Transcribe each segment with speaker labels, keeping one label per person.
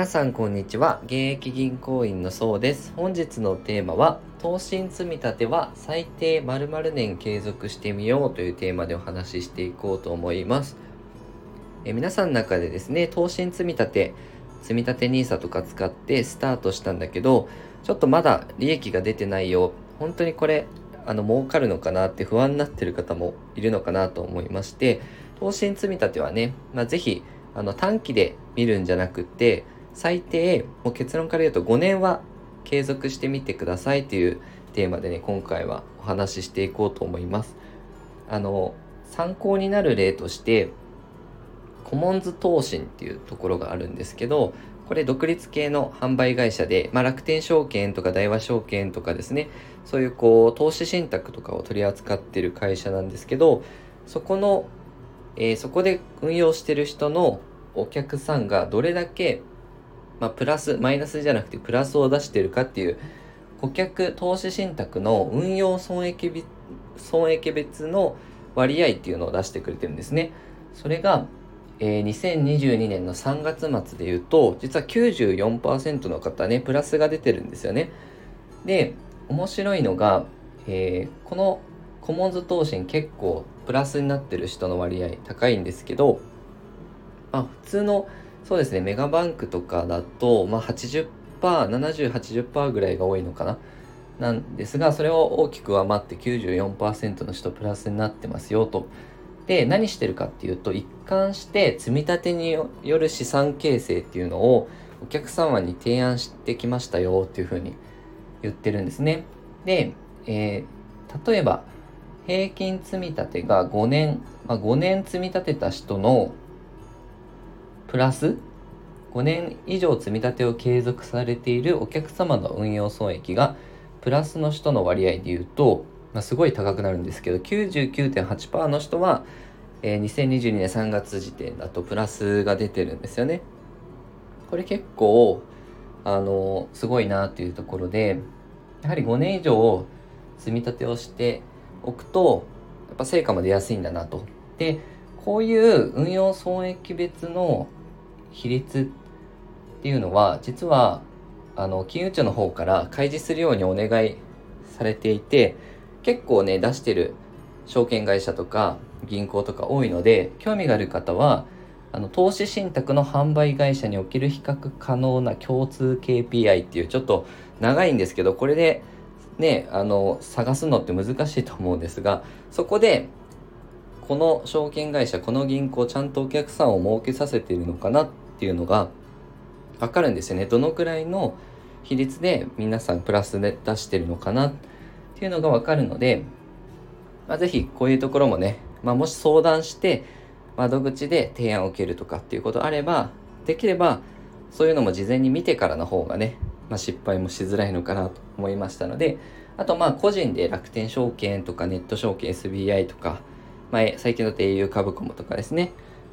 Speaker 1: 皆さんこんにちは。現役銀行員のそうです。本日のテーマは投資積み立ては最低〇〇年継続してみようというテーマでお話ししていこうと思います。え皆さんの中でですね投資積み立て積み立て NISA とか使ってスタートしたんだけどちょっとまだ利益が出てないよ。本当にこれあの儲かるのかなって不安になってる方もいるのかなと思いまして投資積み立てはね、まあ、ぜひあの短期で見るんじゃなくって最低もう結論から言うと5年は継続してみてくださいというテーマでね今回はお話ししていこうと思います。あの参考になる例としてコモンズ投信っていうところがあるんですけどこれ独立系の販売会社で、まあ、楽天証券とか大和証券とかですねそういうこう投資信託とかを取り扱ってる会社なんですけどそこの、えー、そこで運用してる人のお客さんがどれだけまあ、プラス、マイナスじゃなくてプラスを出してるかっていう、顧客投資信託の運用損益損益別の割合っていうのを出してくれてるんですね。それが、えー、2022年の3月末で言うと、実は94%の方ね、プラスが出てるんですよね。で、面白いのが、えー、このコモンズ投資結構プラスになってる人の割合高いんですけど、まあ、普通のそうですねメガバンクとかだと、まあ80%、70、80%ぐらいが多いのかななんですがそれを大きく上回って94%の人プラスになってますよと。で何してるかっていうと一貫して積み立てによる資産形成っていうのをお客様に提案してきましたよっていうふうに言ってるんですね。で、えー、例えば平均積み立てが5年、まあ、5年積み立てた人のプラス5年以上積み立てを継続されているお客様の運用損益がプラスの人の割合で言うと、まあ、すごい高くなるんですけど99.8%の人は、えー、2022年3月時点だとプラスが出てるんですよね。これ結構あのすごいなっていうところでやはり5年以上積み立てをしておくとやっぱ成果も出やすいんだなと。でこういう運用損益別の比率っていうのは実はあの金融庁の方から開示するようにお願いされていて結構ね出してる証券会社とか銀行とか多いので興味がある方はあの投資信託の販売会社における比較可能な共通 KPI っていうちょっと長いんですけどこれでねあの探すのって難しいと思うんですがそこでこの証券会社この銀行ちゃんとお客さんを儲けさせているのかなっていうのが分かるんですよね。どのくらいの比率で皆さんプラスで出してるのかなっていうのが分かるので、まあ、是非こういうところもね、まあ、もし相談して窓口で提案を受けるとかっていうことあればできればそういうのも事前に見てからの方がね、まあ、失敗もしづらいのかなと思いましたのであとまあ個人で楽天証券とかネット証券 SBI とかまあ、最近だと au 株コムとかですね。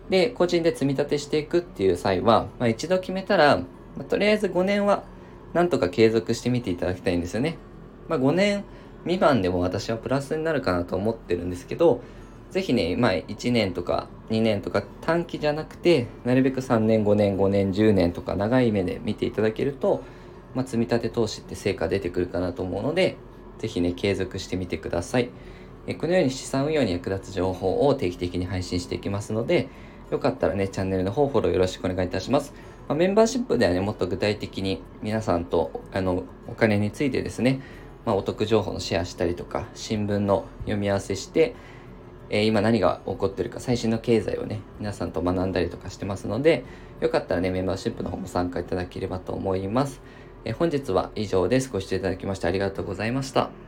Speaker 1: で、個人で積み立てしていくっていう際は、まあ、一度決めたら、まあ、とりあえず5年はなんとか継続してみていただきたいんですよね。まあ、5年未満でも私はプラスになるかなと思ってるんですけど、ぜひね、まあ、1年とか2年とか短期じゃなくて、なるべく3年、5年、5年、10年とか長い目で見ていただけると、まあ、積み立て投資って成果出てくるかなと思うので、ぜひね、継続してみてください。えこのように資産運用に役立つ情報を定期的に配信していきますので、よかったらね、チャンネルの方フォローよろしくお願いいたします。まあ、メンバーシップではね、もっと具体的に皆さんとあのお金についてですね、まあ、お得情報のシェアしたりとか、新聞の読み合わせして、えー、今何が起こってるか、最新の経済をね、皆さんと学んだりとかしてますので、よかったらね、メンバーシップの方も参加いただければと思います。えー、本日は以上です。ご視聴いただきましてありがとうございました。